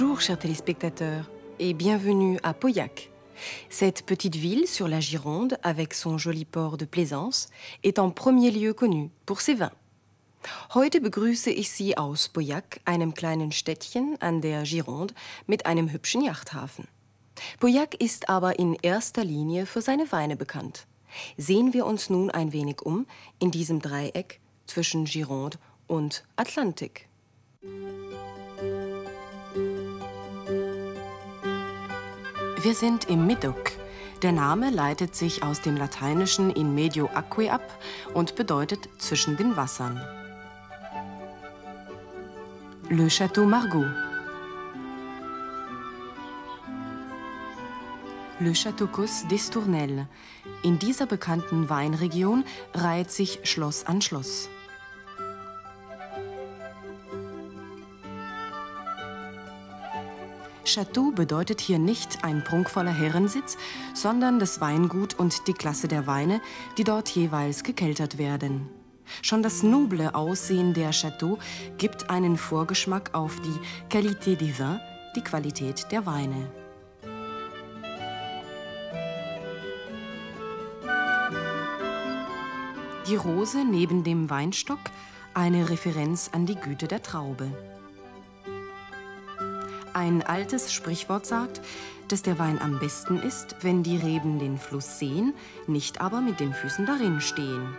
Bonjour, chers téléspectateurs, et bienvenue à Pauillac. Cette petite ville sur la Gironde, avec son joli port de plaisance, est en premier lieu connue pour ses vins. Heute begrüße ich Sie aus Pauillac, einem kleinen Städtchen an der Gironde mit einem hübschen Yachthafen. Pauillac ist aber in erster Linie für seine Weine bekannt. Sehen wir uns nun ein wenig um in diesem Dreieck zwischen Gironde und Atlantik. Wir sind im Medoc. Der Name leitet sich aus dem Lateinischen in medio aquae ab und bedeutet zwischen den Wassern. Le Château Margaux. Le Château Cos d'Estournel. In dieser bekannten Weinregion reiht sich Schloss an Schloss. Château bedeutet hier nicht ein prunkvoller Herrensitz, sondern das Weingut und die Klasse der Weine, die dort jeweils gekeltert werden. Schon das noble Aussehen der Château gibt einen Vorgeschmack auf die Qualité des vins, die Qualität der Weine. Die Rose neben dem Weinstock, eine Referenz an die Güte der Traube. Ein altes Sprichwort sagt, dass der Wein am besten ist, wenn die Reben den Fluss sehen, nicht aber mit den Füßen darin stehen.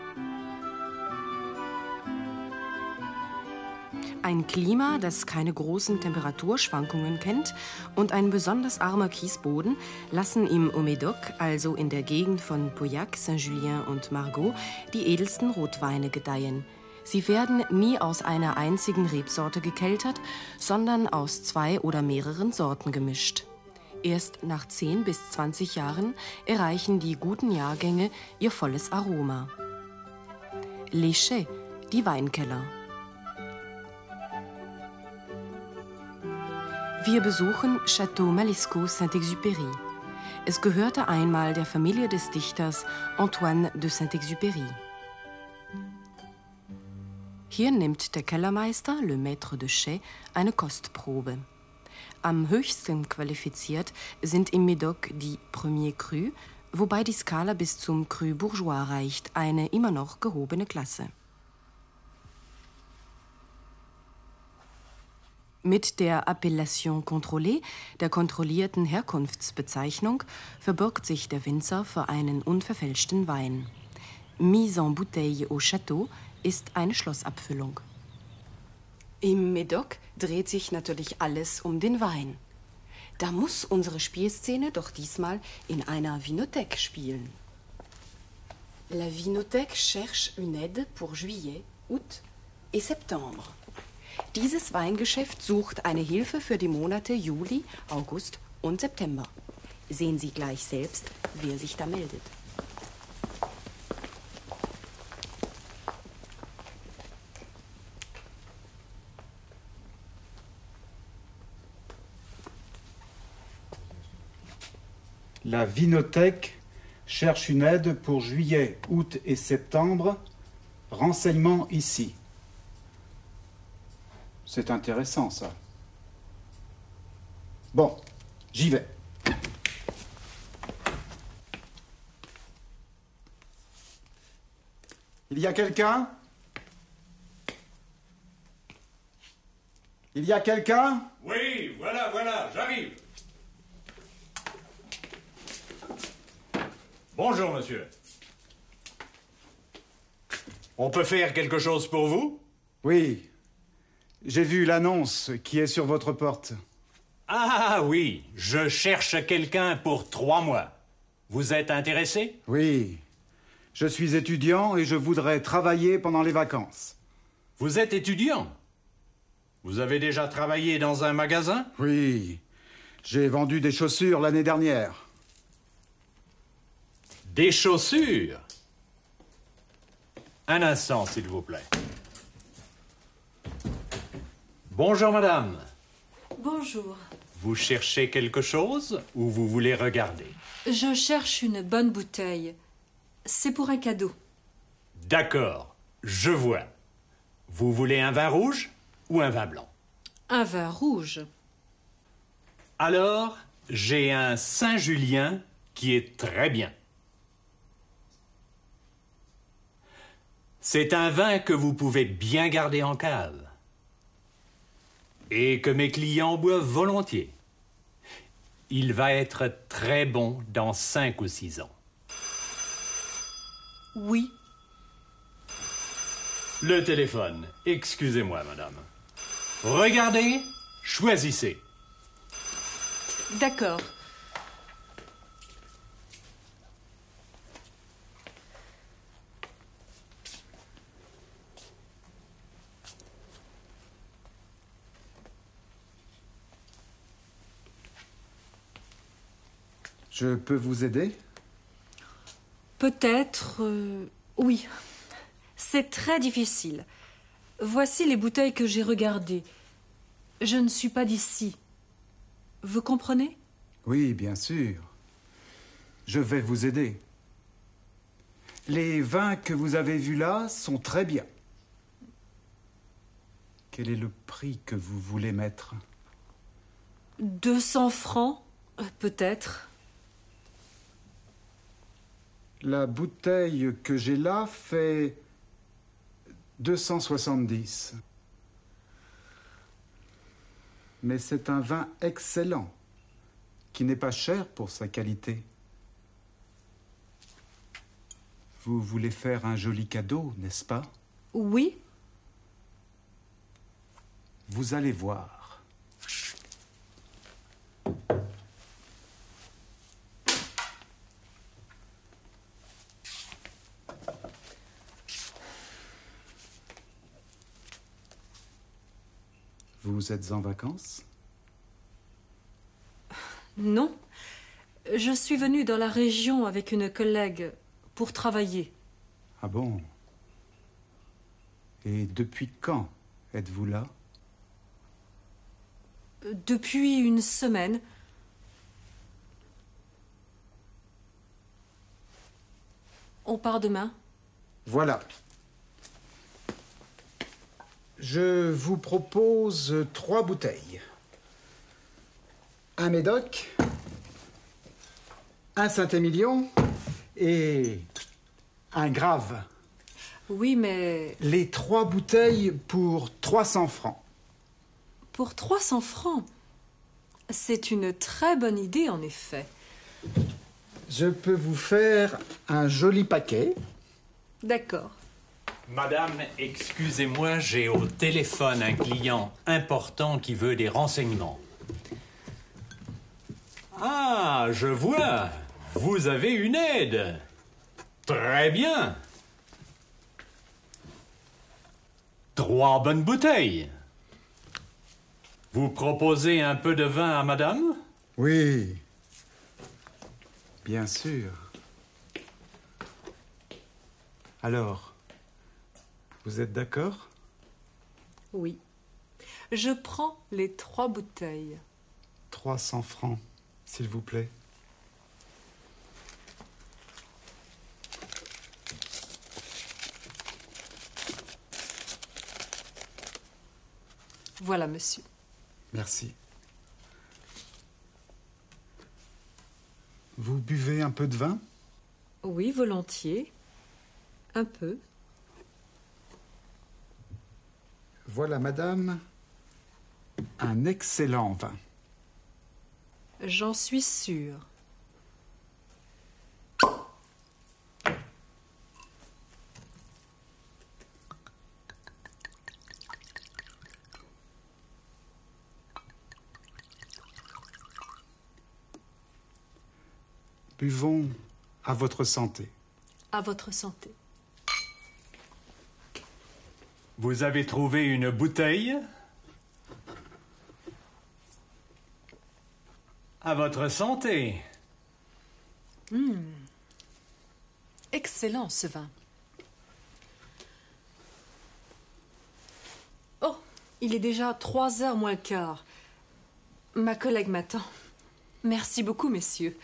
Ein Klima, das keine großen Temperaturschwankungen kennt und ein besonders armer Kiesboden lassen im Omédoc, also in der Gegend von Pauillac, Saint-Julien und Margaux, die edelsten Rotweine gedeihen. Sie werden nie aus einer einzigen Rebsorte gekeltert, sondern aus zwei oder mehreren Sorten gemischt. Erst nach 10 bis 20 Jahren erreichen die guten Jahrgänge ihr volles Aroma. Léchet, die Weinkeller. Wir besuchen Château Malisco Saint-Exupéry. Es gehörte einmal der Familie des Dichters Antoine de Saint-Exupéry. Hier nimmt der Kellermeister, le Maître de Chais, eine Kostprobe. Am höchsten qualifiziert sind im Médoc die Premier Cru, wobei die Skala bis zum Cru Bourgeois reicht, eine immer noch gehobene Klasse. Mit der Appellation contrôlée, der kontrollierten Herkunftsbezeichnung, verbirgt sich der Winzer für einen unverfälschten Wein. Mise en bouteille au Château ist eine Schlossabfüllung. Im Medoc dreht sich natürlich alles um den Wein. Da muss unsere Spielszene doch diesmal in einer Vinothèque spielen. La Vinothèque cherche une aide pour juillet, août et septembre. Dieses Weingeschäft sucht eine Hilfe für die Monate Juli, August und September. Sehen Sie gleich selbst, wer sich da meldet. La Vinothèque cherche une aide pour juillet, août et septembre. Renseignements ici. C'est intéressant ça. Bon, j'y vais. Il y a quelqu'un? Il y a quelqu'un? Oui, voilà, voilà, j'arrive. Bonjour, monsieur. On peut faire quelque chose pour vous? Oui. J'ai vu l'annonce qui est sur votre porte. Ah oui, je cherche quelqu'un pour trois mois. Vous êtes intéressé? Oui. Je suis étudiant et je voudrais travailler pendant les vacances. Vous êtes étudiant? Vous avez déjà travaillé dans un magasin? Oui. J'ai vendu des chaussures l'année dernière. Des chaussures Un instant, s'il vous plaît. Bonjour, madame. Bonjour. Vous cherchez quelque chose ou vous voulez regarder? Je cherche une bonne bouteille. C'est pour un cadeau. D'accord, je vois. Vous voulez un vin rouge ou un vin blanc? Un vin rouge. Alors, j'ai un Saint-Julien qui est très bien. C'est un vin que vous pouvez bien garder en cave et que mes clients boivent volontiers. Il va être très bon dans cinq ou six ans. Oui. Le téléphone. Excusez-moi, madame. Regardez, choisissez. D'accord. Je peux vous aider? Peut-être. euh, oui. C'est très difficile. Voici les bouteilles que j'ai regardées. Je ne suis pas d'ici. Vous comprenez? Oui, bien sûr. Je vais vous aider. Les vins que vous avez vus là sont très bien. Quel est le prix que vous voulez mettre? 200 francs euh, Peut-être. La bouteille que j'ai là fait 270. Mais c'est un vin excellent, qui n'est pas cher pour sa qualité. Vous voulez faire un joli cadeau, n'est-ce pas? Oui Vous allez voir. Vous êtes en vacances Non. Je suis venue dans la région avec une collègue pour travailler. Ah bon? Et depuis quand êtes-vous là? Depuis une semaine. On part demain Voilà. Je vous propose trois bouteilles. Un Médoc, un Saint-Émilion et un Grave. Oui, mais Les trois bouteilles pour 300 francs. pour 300 francs? C'est une très bonne idée, en effet. Je peux vous faire un joli paquet. D'accord. Madame, excusez-moi, j'ai au téléphone un client important qui veut des renseignements. Ah, je vois. Vous avez une aide. Très bien. Trois bonnes bouteilles. Vous proposez un peu de vin à madame? Oui. Bien sûr. Alors, vous êtes d'accord? Oui. Je prends les trois bouteilles. 300 francs, s'il vous plaît. Voilà, monsieur. Merci. Vous buvez un peu de vin? Oui, volontiers. Un peu. Voilà, madame, un excellent vin. J'en suis sûre. Buvons à votre santé. À votre santé. Vous avez trouvé une bouteille À votre santé. Excellent, ce vin. Oh, il est déjà trois heures moins le quart. Ma collègue m'attend. Merci beaucoup, messieurs.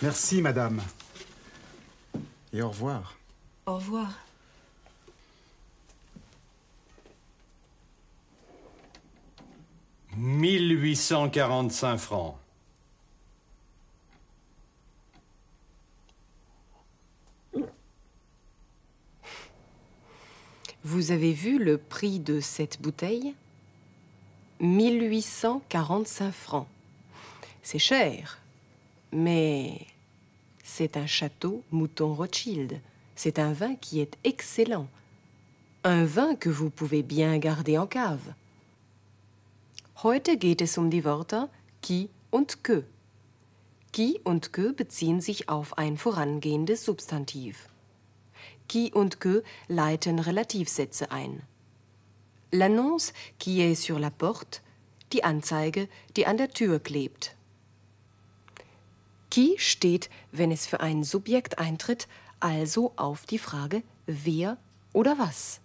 Merci, madame. Et au revoir. Au revoir. 1845 francs. Vous avez vu le prix de cette bouteille? 1845 francs. C'est cher, mais c'est un château Mouton Rothschild. C'est un vin qui est excellent. Un vin que vous pouvez bien garder en cave. Heute geht es um die Wörter qui und que. Qui und que beziehen sich auf ein vorangehendes Substantiv. Qui und que leiten Relativsätze ein. L'annonce qui est sur la porte, die Anzeige, die an der Tür klebt. Qui steht, wenn es für ein Subjekt eintritt, also auf die Frage wer oder was.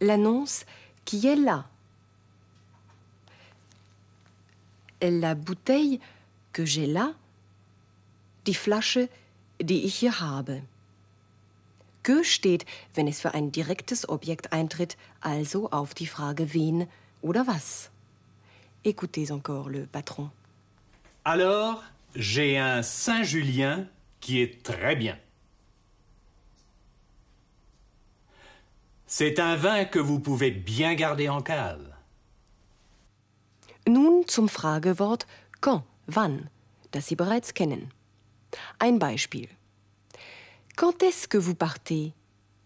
L'annonce qui est là. La bouteille que j'ai là, die Flasche, die ich hier habe. Que steht, wenn es für ein direktes Objekt eintritt, also auf die Frage wen oder was. Écoutez encore le patron. Alors, j'ai un Saint-Julien qui est très bien. C'est un vin que vous pouvez bien garder en cave. Nun zum Fragewort quand, wann, das Sie bereits kennen. Ein Beispiel. Quand est-ce que vous partez?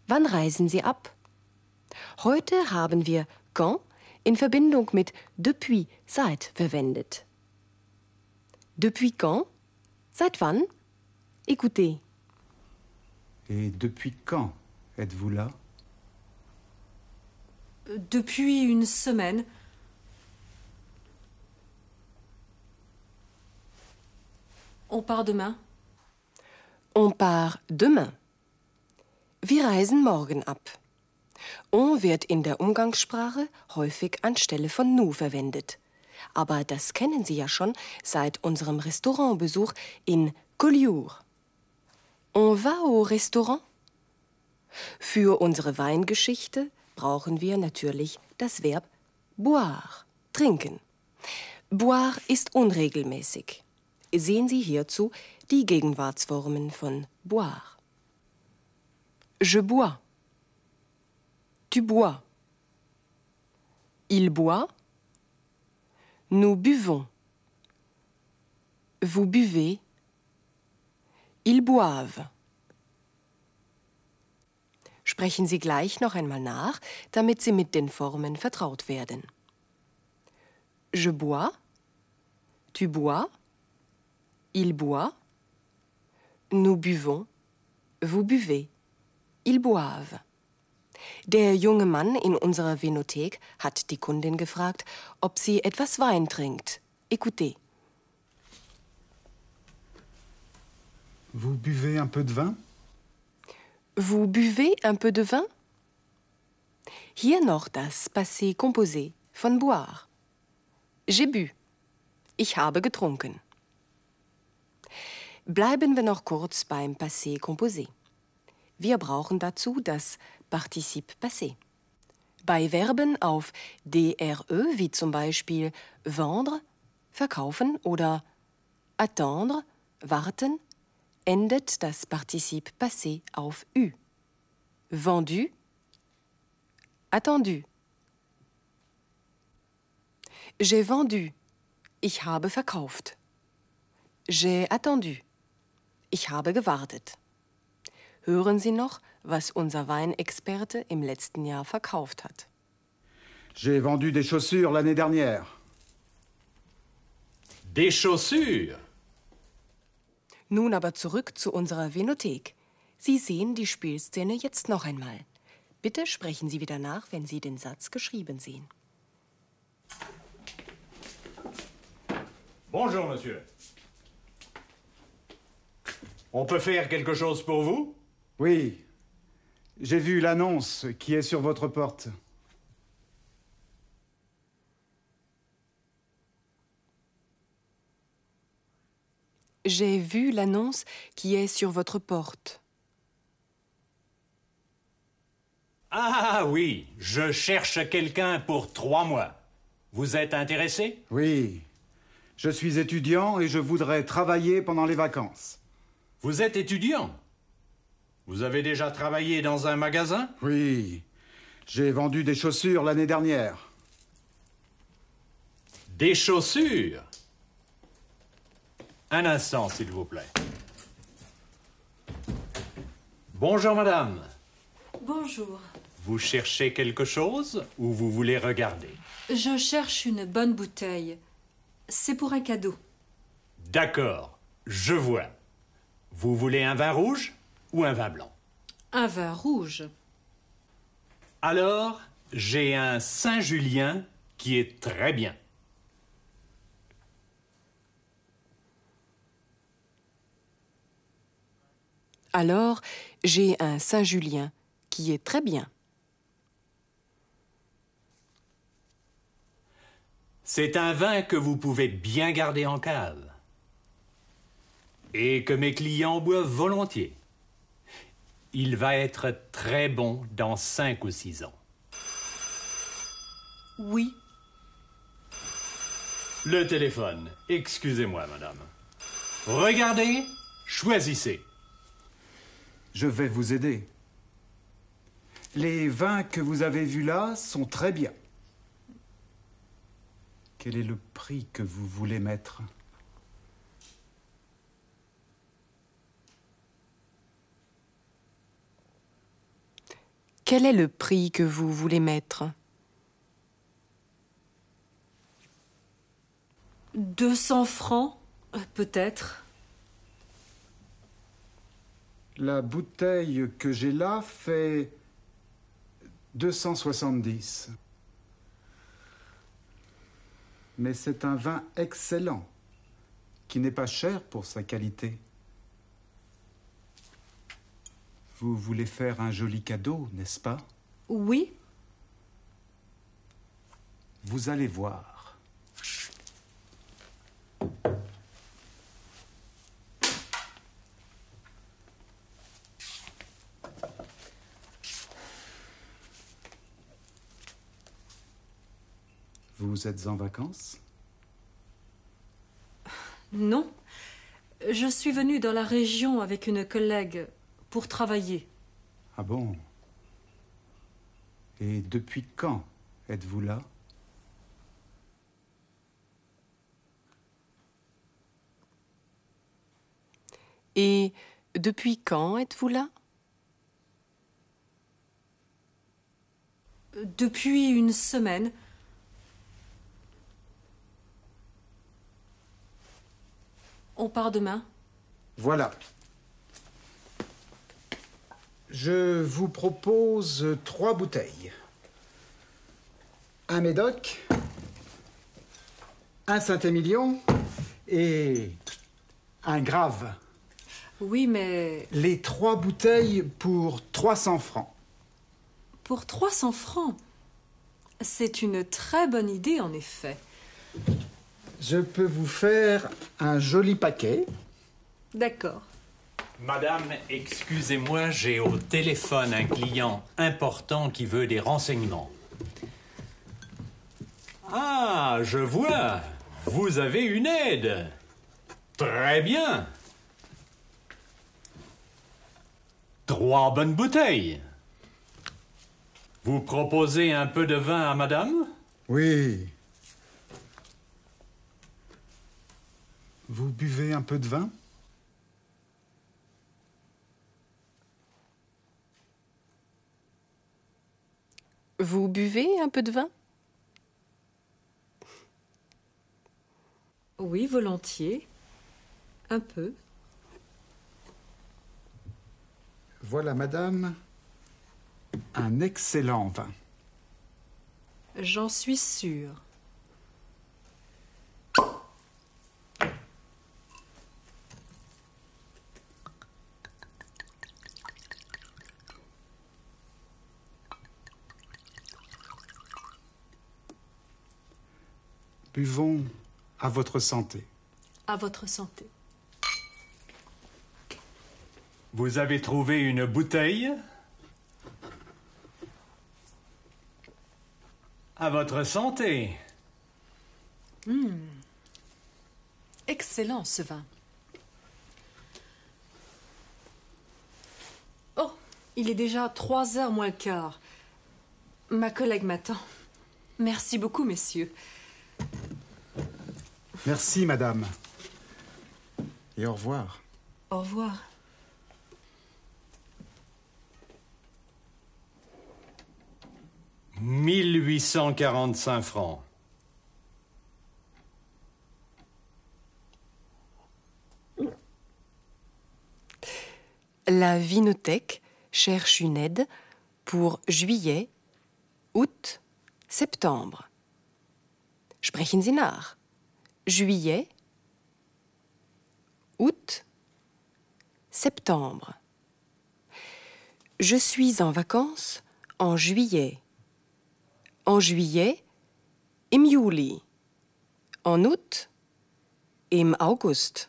Wann reisen Sie ab? Heute haben wir quand in Verbindung mit depuis, seit verwendet. Depuis quand? Seit wann? Écoutez. Et depuis quand êtes-vous là Depuis une semaine. On part demain. On part demain. Wir reisen morgen ab. On wird in der Umgangssprache häufig anstelle von nu verwendet. Aber das kennen Sie ja schon seit unserem Restaurantbesuch in Collioure. On va au restaurant? Für unsere Weingeschichte brauchen wir natürlich das Verb boire, trinken. Boire ist unregelmäßig. Sehen Sie hierzu die Gegenwartsformen von boire. Je bois. Tu bois. Il boit. Nous buvons. Vous buvez. Ils boivent. Sprechen Sie gleich noch einmal nach, damit Sie mit den Formen vertraut werden. Je bois. Tu bois. Il boit. Nous buvons. Vous buvez. Ils boivent. Der junge Mann in unserer Venothek hat die Kundin gefragt, ob sie etwas Wein trinkt. Écoutez. Vous buvez un peu de vin? Vous buvez un peu de vin? Hier noch das Passé composé von boire. J'ai bu. Ich habe getrunken. Bleiben wir noch kurz beim Passé composé. Wir brauchen dazu das Partizip passé. Bei Verben auf DRE, wie zum Beispiel vendre, verkaufen oder attendre, warten, endet das Partizip passé auf Ü. Vendu, attendu. J'ai vendu, ich habe verkauft. J'ai attendu, ich habe gewartet. Hören Sie noch, was unser Weinexperte im letzten Jahr verkauft hat. J'ai vendu des chaussures l'année dernière. Des chaussures Nun aber zurück zu unserer Venothek. Sie sehen die Spielszene jetzt noch einmal. Bitte sprechen Sie wieder nach, wenn Sie den Satz geschrieben sehen. Bonjour, monsieur. On peut faire quelque chose pour vous? Oui, j'ai vu l'annonce qui est sur votre porte. J'ai vu l'annonce qui est sur votre porte. Ah oui, je cherche quelqu'un pour trois mois. Vous êtes intéressé? Oui. Je suis étudiant et je voudrais travailler pendant les vacances. Vous êtes étudiant Vous avez déjà travaillé dans un magasin? Oui. J'ai vendu des chaussures l'année dernière. Des chaussures? Un instant, s'il vous plaît. Bonjour, madame. Bonjour. Vous cherchez quelque chose ou vous voulez regarder? Je cherche une bonne bouteille. C'est pour un cadeau. D'accord, je vois. Vous voulez un vin rouge ou un vin blanc? Un vin rouge. Alors, j'ai un Saint-Julien qui est très bien. Alors, j'ai un Saint-Julien qui est très bien. C'est un vin que vous pouvez bien garder en cave. Et que mes clients boivent volontiers. Il va être très bon dans cinq ou six ans. Oui. Le téléphone. Excusez-moi, madame. Regardez, choisissez. Je vais vous aider. Les vins que vous avez vus là sont très bien. Quel est le prix que vous voulez mettre? Quel est le prix que vous voulez mettre? 200 francs, euh, peut-être. La bouteille que j'ai là fait 270. Mais c'est un vin excellent, qui n'est pas cher pour sa qualité. Vous voulez faire un joli cadeau, n'est-ce pas? Oui. Vous allez voir. Vous êtes en vacances? Non. Je suis venue dans la région avec une collègue pour travailler. Ah bon? Et depuis quand êtes-vous là? Et depuis quand êtes-vous là? Depuis une semaine. On part demain? Voilà. Je vous propose trois bouteilles. Un Médoc, un Saint-Émilion et un Grave. Oui, mais Les trois bouteilles pour 300 francs. pour 300 francs. C'est une très bonne idée, en effet. Je peux vous faire un joli paquet. D'accord. Madame, excusez-moi, j'ai au téléphone un client important qui veut des renseignements. Ah, je vois. Vous avez une aide. Très bien. Trois bonnes bouteilles. Vous proposez un peu de vin à madame? Oui. Vous buvez un peu de vin? Vous buvez un peu de vin? Oui, volontiers. Un peu. Voilà, madame, un excellent vin. J'en suis sûre. Buvons à votre santé. À votre santé. Vous avez trouvé une bouteille À votre santé. Excellent ce vin. Oh, il est déjà trois heures moins le quart. Ma collègue m'attend. Merci beaucoup, messieurs. Merci, madame. Et au revoir. Au revoir. Mille huit cent quarante-cinq francs. La Vinothèque cherche une aide pour juillet, août, septembre. Sprechen Sie nach. Juillet, août, septembre. Je suis en vacances en juillet. En juillet, im Juli. En août, im August.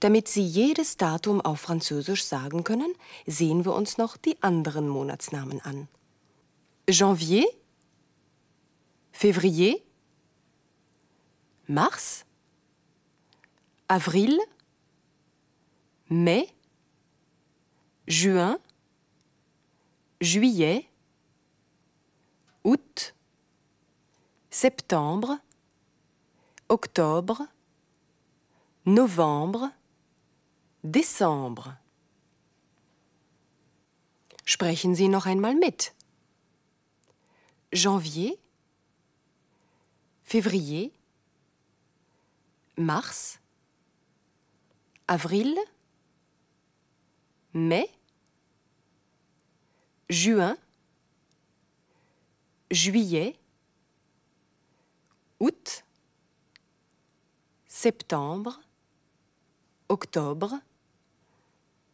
Damit Sie jedes Datum auf Französisch sagen können, sehen wir uns noch die anderen Monatsnamen an. Janvier, Février, Mars, Avril, Mai, Juin, Juillet, Août, Septembre, Octobre, Novembre, Décembre. Sprechen Sie noch einmal mit. Janvier, Février, Mars, Avril, Mai, Juin, Juillet, Août, Septembre, Octobre,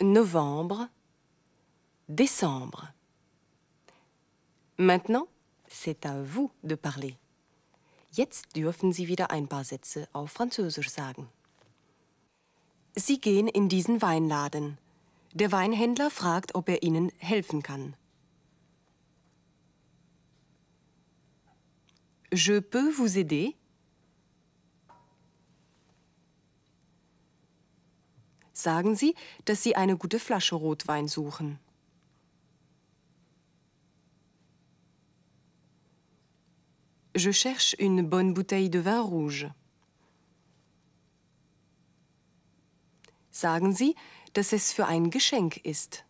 Novembre, Décembre. Maintenant, c'est à vous de parler. Jetzt dürfen Sie wieder ein paar Sätze auf Französisch sagen. Sie gehen in diesen Weinladen. Der Weinhändler fragt, ob er Ihnen helfen kann. Je peux vous aider? Sagen Sie, dass Sie eine gute Flasche Rotwein suchen. Je cherche une bonne bouteille de vin rouge. Sagen Sie, dass es für ein Geschenk ist.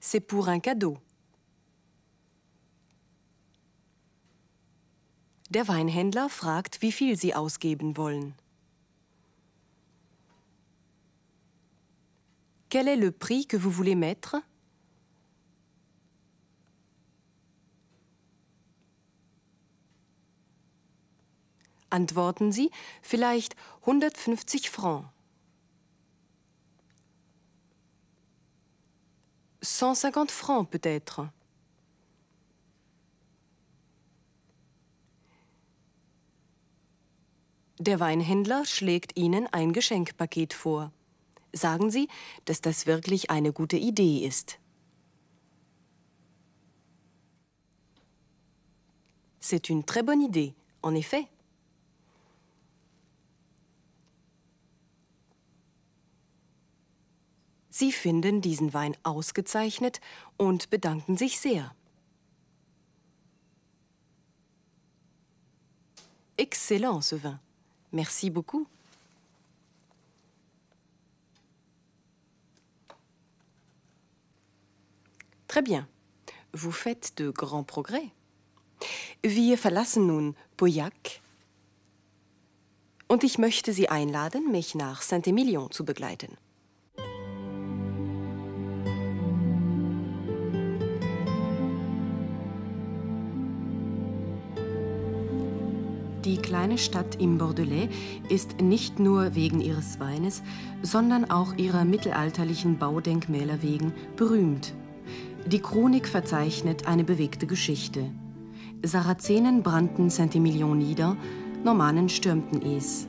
C'est pour un cadeau. Der Weinhändler fragt, wie viel Sie ausgeben wollen. Quel est le prix que vous voulez mettre? Antworten Sie vielleicht 150 Francs. 150 Francs peut-être. Der Weinhändler schlägt Ihnen ein Geschenkpaket vor. Sagen Sie, dass das wirklich eine gute Idee ist. C'est une très bonne idée, en effet. Sie finden diesen Wein ausgezeichnet und bedanken sich sehr. Excellent ce vin. Merci beaucoup. Très bien. Vous faites de grands progrès. Wir verlassen nun Pauillac und ich möchte Sie einladen, mich nach Saint-Émilion zu begleiten. Kleine Stadt im Bordelais ist nicht nur wegen ihres Weines, sondern auch ihrer mittelalterlichen Baudenkmäler wegen berühmt. Die Chronik verzeichnet eine bewegte Geschichte. Sarazenen brannten Saint-Emilion nieder, Normannen stürmten es.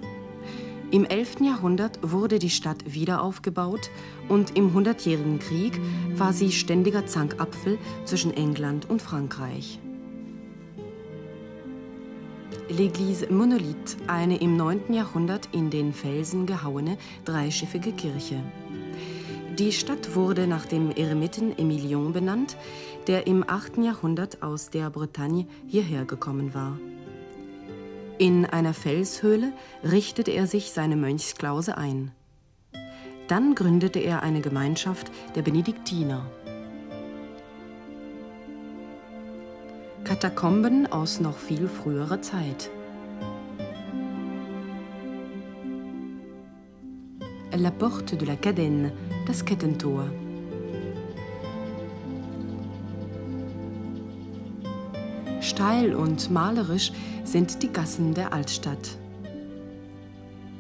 Im 11. Jahrhundert wurde die Stadt wieder aufgebaut und im Hundertjährigen Krieg war sie ständiger Zankapfel zwischen England und Frankreich. L'Église Monolith, eine im 9. Jahrhundert in den Felsen gehauene dreischiffige Kirche. Die Stadt wurde nach dem Eremiten Emilion benannt, der im 8. Jahrhundert aus der Bretagne hierher gekommen war. In einer Felshöhle richtete er sich seine Mönchsklause ein. Dann gründete er eine Gemeinschaft der Benediktiner. Katakomben aus noch viel früherer Zeit. La Porte de la Cadenne, das Kettentor. Steil und malerisch sind die Gassen der Altstadt.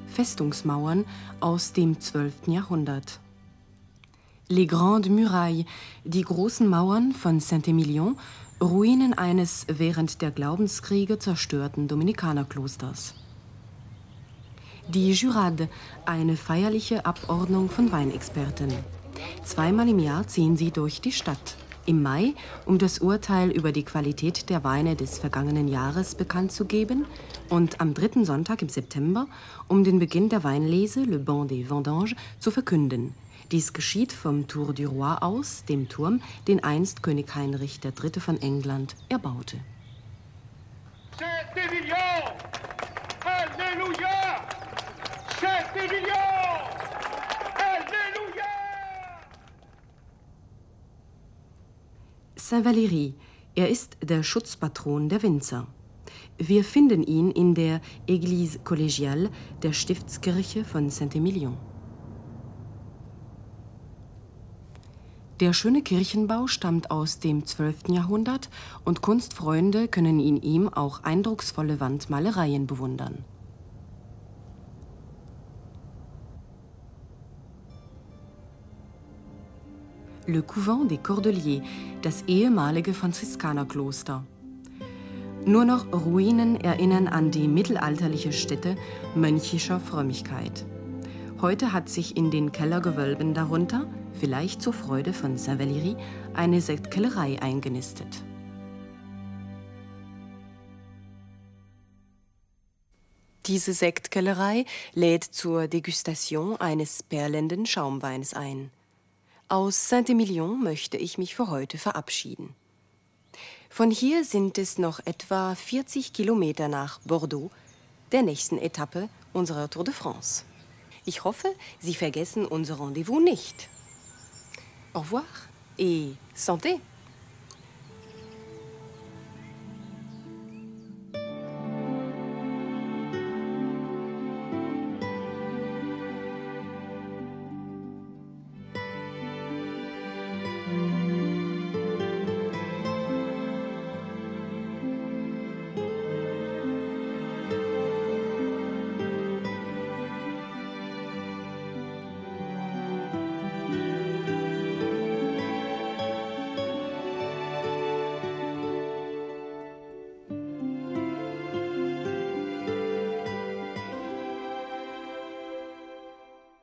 Festungsmauern aus dem 12. Jahrhundert. Les Grandes Murailles, die großen Mauern von Saint-Émilion Ruinen eines während der Glaubenskriege zerstörten Dominikanerklosters. Die Jurade, eine feierliche Abordnung von Weinexperten. Zweimal im Jahr ziehen sie durch die Stadt. Im Mai, um das Urteil über die Qualität der Weine des vergangenen Jahres bekannt zu geben, und am dritten Sonntag im September, um den Beginn der Weinlese Le Banc des Vendanges zu verkünden, dies geschieht vom Tour du Roi aus, dem Turm, den einst König Heinrich III. von England erbaute. Saint-Émilion! Halleluja! Saint-Émilion! Halleluja! Saint-Valéry, er ist der Schutzpatron der Winzer. Wir finden ihn in der Église collégiale der Stiftskirche von Saint-Émilion. Der schöne Kirchenbau stammt aus dem 12. Jahrhundert und Kunstfreunde können in ihm auch eindrucksvolle Wandmalereien bewundern. Le Couvent des Cordeliers, das ehemalige Franziskanerkloster. Nur noch Ruinen erinnern an die mittelalterliche Stätte mönchischer Frömmigkeit. Heute hat sich in den Kellergewölben darunter vielleicht zur Freude von Saint-Valéry, eine Sektkellerei eingenistet. Diese Sektkellerei lädt zur Degustation eines perlenden Schaumweins ein. Aus Saint-Emilion möchte ich mich für heute verabschieden. Von hier sind es noch etwa 40 Kilometer nach Bordeaux, der nächsten Etappe unserer Tour de France. Ich hoffe, Sie vergessen unser Rendezvous nicht. Au revoir et santé